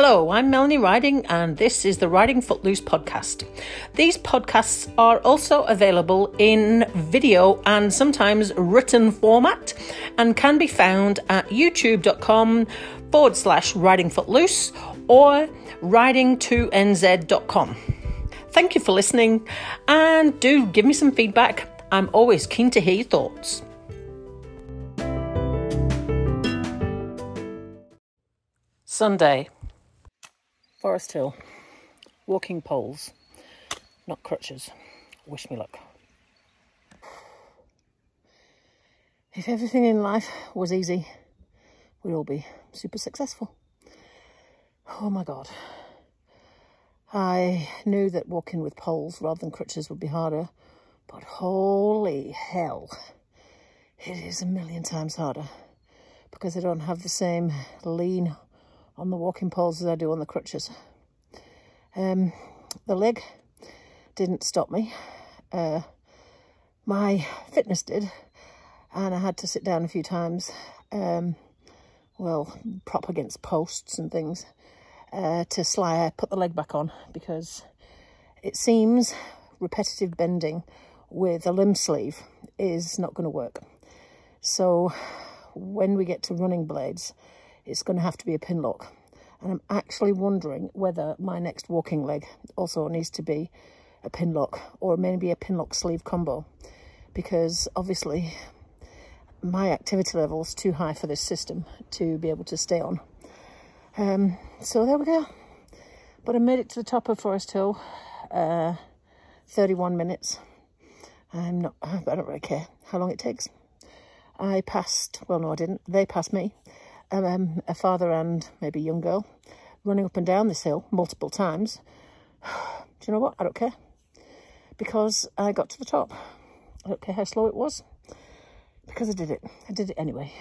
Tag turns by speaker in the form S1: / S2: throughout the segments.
S1: Hello, I'm Melanie Riding, and this is the Riding Footloose podcast. These podcasts are also available in video and sometimes written format and can be found at youtube.com forward slash riding footloose or riding2nz.com. Thank you for listening and do give me some feedback. I'm always keen to hear your thoughts. Sunday, Forest Hill, walking poles, not crutches. Wish me luck. If everything in life was easy, we'd all be super successful. Oh my God. I knew that walking with poles rather than crutches would be harder, but holy hell, it is a million times harder because I don't have the same lean on the walking poles as I do on the crutches. Um, the leg didn't stop me. Uh, my fitness did, and I had to sit down a few times, um, well, prop against posts and things, uh, to slide, put the leg back on because it seems repetitive bending with a limb sleeve is not going to work. So when we get to running blades, it's going to have to be a pin lock. And I'm actually wondering whether my next walking leg also needs to be a pin lock or maybe a pin lock sleeve combo because obviously my activity level is too high for this system to be able to stay on. Um, so there we go. But I made it to the top of Forest Hill, uh, 31 minutes. I'm not, I don't really care how long it takes. I passed, well, no, I didn't. They passed me um, a father and maybe a young girl running up and down this hill multiple times. Do you know what? I don't care. Because I got to the top. I don't care how slow it was. Because I did it. I did it anyway.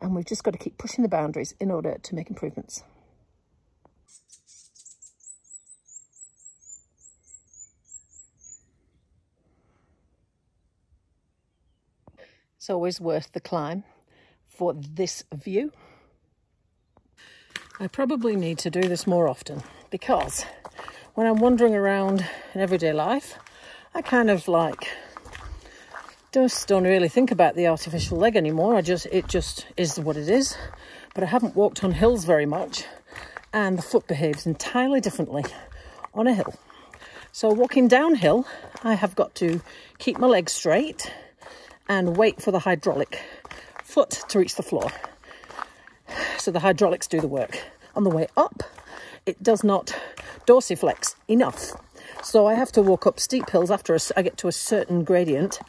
S1: And we've just got to keep pushing the boundaries in order to make improvements. It's always worth the climb for this view. I probably need to do this more often because when I'm wandering around in everyday life, I kind of like just don't really think about the artificial leg anymore. I just it just is what it is. But I haven't walked on hills very much and the foot behaves entirely differently on a hill. So walking downhill, I have got to keep my legs straight and wait for the hydraulic foot to reach the floor. So the hydraulics do the work. On the way up, it does not dorsiflex enough. So I have to walk up steep hills after I get to a certain gradient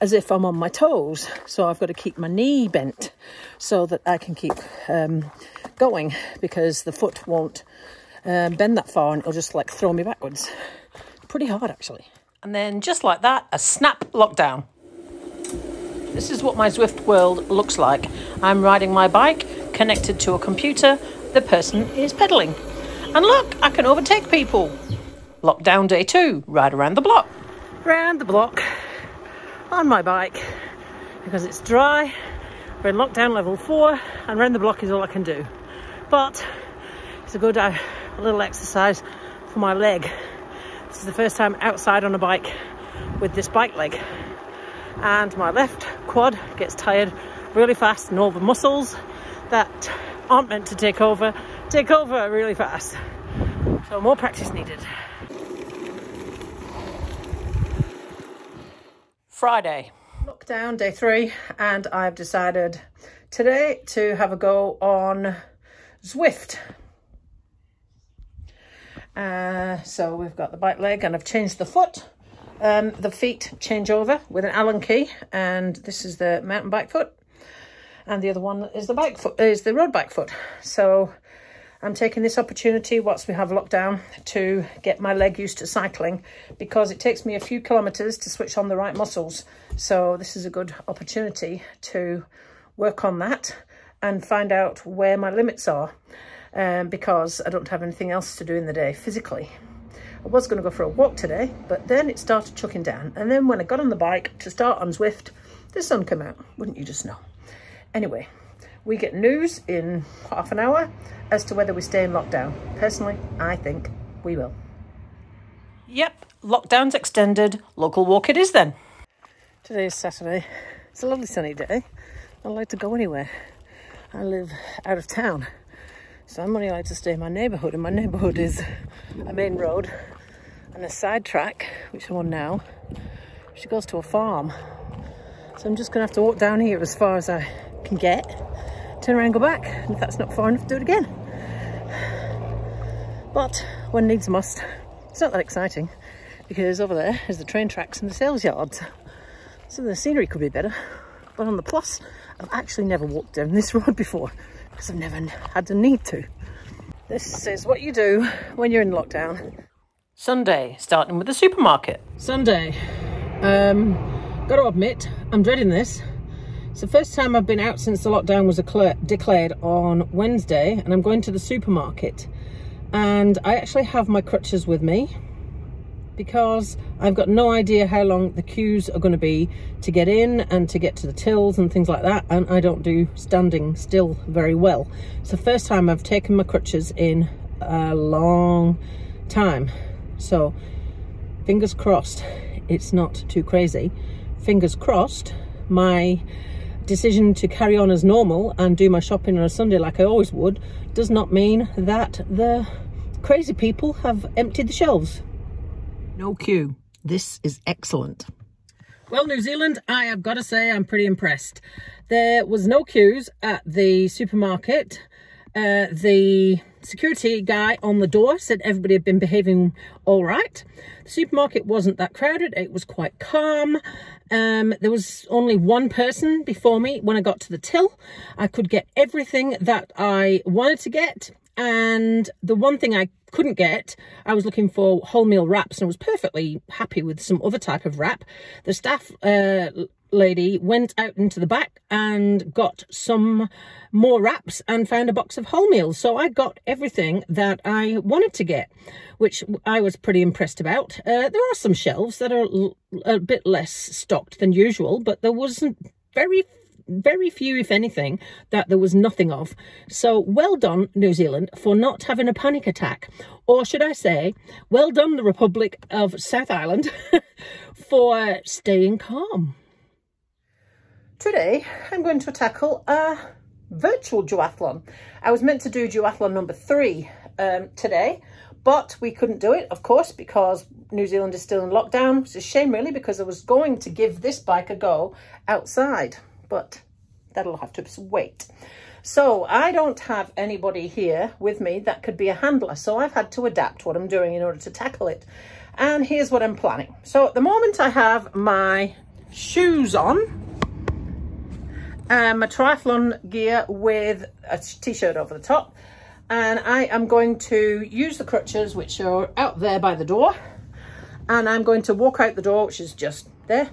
S1: as if I'm on my toes. So I've got to keep my knee bent so that I can keep um, going because the foot won't um, bend that far and it'll just like throw me backwards. Pretty hard actually. And then just like that, a snap lockdown. This is what my Zwift world looks like. I'm riding my bike, connected to a computer, the person is pedaling. And look, I can overtake people. Lockdown day two, ride around the block. Round the block on my bike because it's dry. We're in lockdown level four and round the block is all I can do. But it's a good uh, little exercise for my leg. This is the first time outside on a bike with this bike leg and my left quad gets tired really fast and all the muscles that aren't meant to take over take over really fast. So more practice needed. Friday. Lockdown day three and I've decided today to have a go on Zwift. Uh, so we've got the bike leg and I've changed the foot um, the feet change over with an Allen key, and this is the mountain bike foot, and the other one is the bike foot is the road bike foot. So I'm taking this opportunity whilst we have lockdown to get my leg used to cycling because it takes me a few kilometres to switch on the right muscles. So this is a good opportunity to work on that and find out where my limits are um, because I don't have anything else to do in the day physically. I was going to go for a walk today, but then it started chucking down. And then when I got on the bike to start on Zwift, the sun came out. Wouldn't you just know? Anyway, we get news in half an hour as to whether we stay in lockdown. Personally, I think we will. Yep, lockdown's extended. Local walk it is then. Today is Saturday. It's a lovely sunny day. Not allowed to go anywhere. I live out of town. So I'm only allowed to stay in my neighbourhood. And my neighbourhood is a main road and a side track, which I'm on now, which goes to a farm. So I'm just going to have to walk down here as far as I can get, turn around and go back. And if that's not far enough, do it again. But one needs must. It's not that exciting because over there is the train tracks and the sales yards. So the scenery could be better. But on the plus, I've actually never walked down this road before because I've never had the need to. This is what you do when you're in lockdown. Sunday, starting with the supermarket. Sunday. Um, got to admit, I'm dreading this. It's the first time I've been out since the lockdown was declared on Wednesday and I'm going to the supermarket. And I actually have my crutches with me because I've got no idea how long the queues are going to be to get in and to get to the tills and things like that and I don't do standing still very well. It's the first time I've taken my crutches in a long time so fingers crossed it's not too crazy. Fingers crossed my decision to carry on as normal and do my shopping on a Sunday like I always would does not mean that the crazy people have emptied the shelves. No queue. This is excellent. Well, New Zealand, I have got to say I'm pretty impressed. There was no queues at the supermarket. Uh, the security guy on the door said everybody had been behaving all right. The supermarket wasn't that crowded. It was quite calm. Um, there was only one person before me when I got to the till. I could get everything that I wanted to get. And the one thing I couldn't get, I was looking for wholemeal wraps and was perfectly happy with some other type of wrap. The staff uh, lady went out into the back and got some more wraps and found a box of wholemeals. So I got everything that I wanted to get, which I was pretty impressed about. Uh, there are some shelves that are a bit less stocked than usual, but there wasn't very very few, if anything, that there was nothing of. So well done, New Zealand, for not having a panic attack. Or should I say, well done, the Republic of South Island, for staying calm. Today, I'm going to tackle a virtual duathlon. I was meant to do duathlon number three um, today, but we couldn't do it, of course, because New Zealand is still in lockdown. It's a shame, really, because I was going to give this bike a go outside but that'll have to wait. So I don't have anybody here with me that could be a handler. So I've had to adapt what I'm doing in order to tackle it. And here's what I'm planning. So at the moment I have my shoes on, um, my triathlon gear with a t-shirt over the top. And I am going to use the crutches, which are out there by the door. And I'm going to walk out the door, which is just there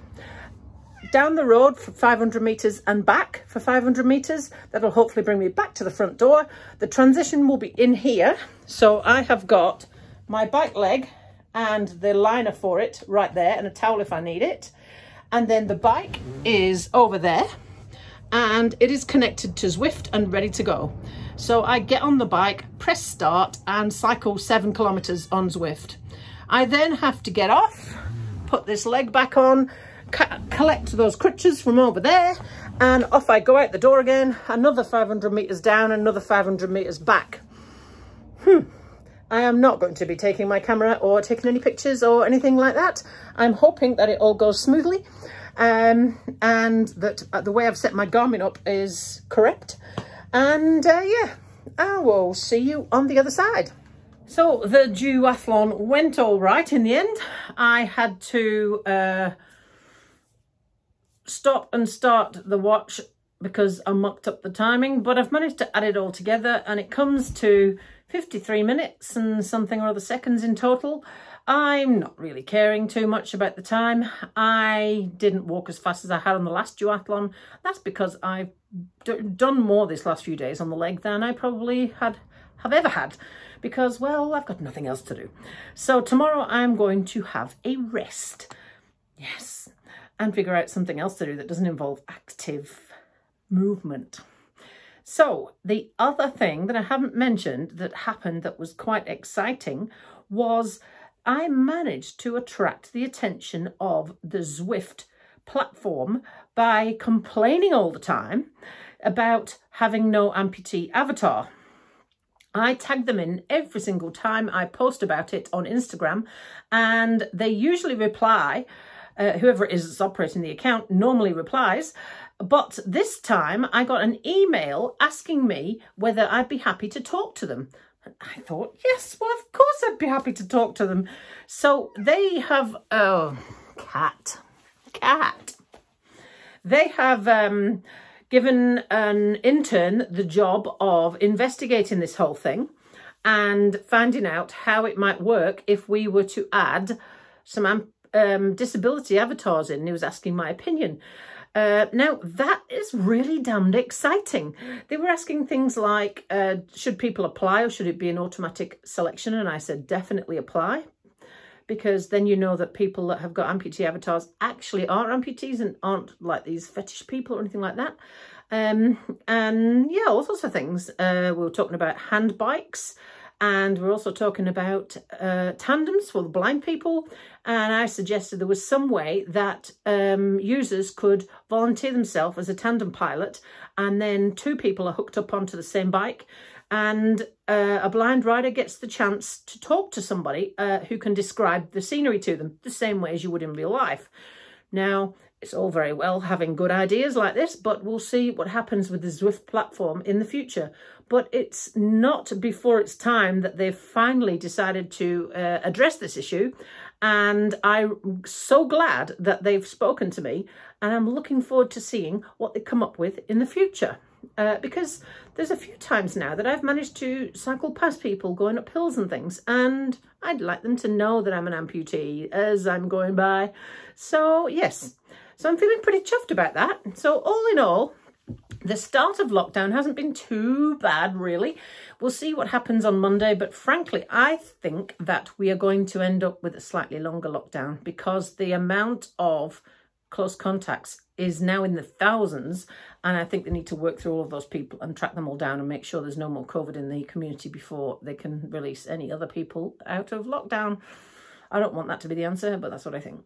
S1: down the road for 500 meters and back for 500 meters. That'll hopefully bring me back to the front door. The transition will be in here. So I have got my bike leg and the liner for it right there and a towel if I need it. And then the bike is over there and it is connected to Zwift and ready to go. So I get on the bike, press start and cycle seven kilometers on Zwift. I then have to get off, put this leg back on, collect those crutches from over there and off I go out the door again another 500 meters down another 500 meters back. Hmm. I am not going to be taking my camera or taking any pictures or anything like that. I'm hoping that it all goes smoothly um, and that uh, the way I've set my Garmin up is correct. And uh, yeah I will see you on the other side. So the duathlon went all right in the end. I had to uh, stop and start the watch because I mucked up the timing, but I've managed to add it all together and it comes to 53 minutes and something or other seconds in total. I'm not really caring too much about the time. I didn't walk as fast as I had on the last duathlon. That's because I've done more this last few days on the leg than I probably had have ever had because, well, I've got nothing else to do. So tomorrow I'm going to have a rest. Yes, and figure out something else to do that doesn't involve active movement. So the other thing that I haven't mentioned that happened that was quite exciting was I managed to attract the attention of the Zwift platform by complaining all the time about having no amputee avatar. I tag them in every single time I post about it on Instagram and they usually reply, uh, whoever it is that's operating the account normally replies, but this time I got an email asking me whether I'd be happy to talk to them. I thought, yes, well, of course I'd be happy to talk to them. So they have, oh, cat, cat. They have um, given an intern the job of investigating this whole thing and finding out how it might work if we were to add some um, disability avatars in. He was asking my opinion. Uh, now, that is really damned exciting. They were asking things like, uh, should people apply or should it be an automatic selection? And I said, definitely apply because then you know that people that have got amputee avatars actually are amputees and aren't like these fetish people or anything like that. Um, and yeah, all sorts of things. Uh, we were talking about hand bikes and we're also talking about uh, tandems for the blind people. And I suggested there was some way that um, users could volunteer themselves as a tandem pilot and then two people are hooked up onto the same bike and uh, a blind rider gets the chance to talk to somebody uh, who can describe the scenery to them the same way as you would in real life. Now, it's all very well having good ideas like this, but we'll see what happens with the Zwift platform in the future. But it's not before it's time that they've finally decided to uh, address this issue. And I'm so glad that they've spoken to me and I'm looking forward to seeing what they come up with in the future uh, because there's a few times now that I've managed to cycle past people going up hills and things and I'd like them to know that I'm an amputee as I'm going by. So yes, so I'm feeling pretty chuffed about that. So all in all, the start of lockdown hasn't been too bad, really. We'll see what happens on Monday, but frankly, I think that we are going to end up with a slightly longer lockdown because the amount of close contacts is now in the thousands and I think they need to work through all of those people and track them all down and make sure there's no more COVID in the community before they can release any other people out of lockdown. I don't want that to be the answer, but that's what I think.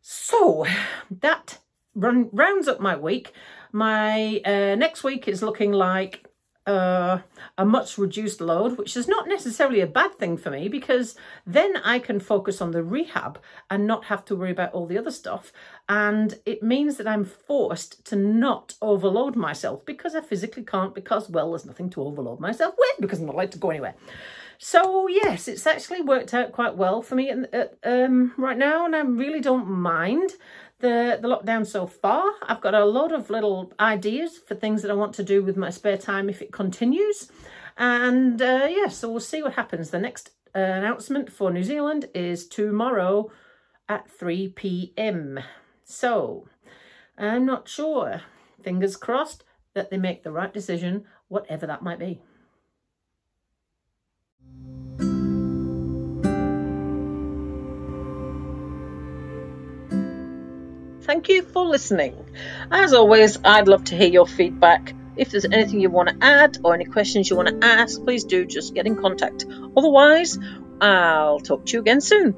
S1: So that run, rounds up my week. My uh, next week is looking like uh, a much reduced load, which is not necessarily a bad thing for me because then I can focus on the rehab and not have to worry about all the other stuff. And it means that I'm forced to not overload myself because I physically can't because, well, there's nothing to overload myself with because I'm not allowed to go anywhere. So yes, it's actually worked out quite well for me uh, um, right now and I really don't mind the, the lockdown so far. I've got a lot of little ideas for things that I want to do with my spare time if it continues. And uh, yeah, so we'll see what happens. The next uh, announcement for New Zealand is tomorrow at 3 p.m. So I'm not sure. Fingers crossed that they make the right decision, whatever that might be. Thank you for listening. As always, I'd love to hear your feedback. If there's anything you want to add or any questions you want to ask, please do just get in contact. Otherwise, I'll talk to you again soon.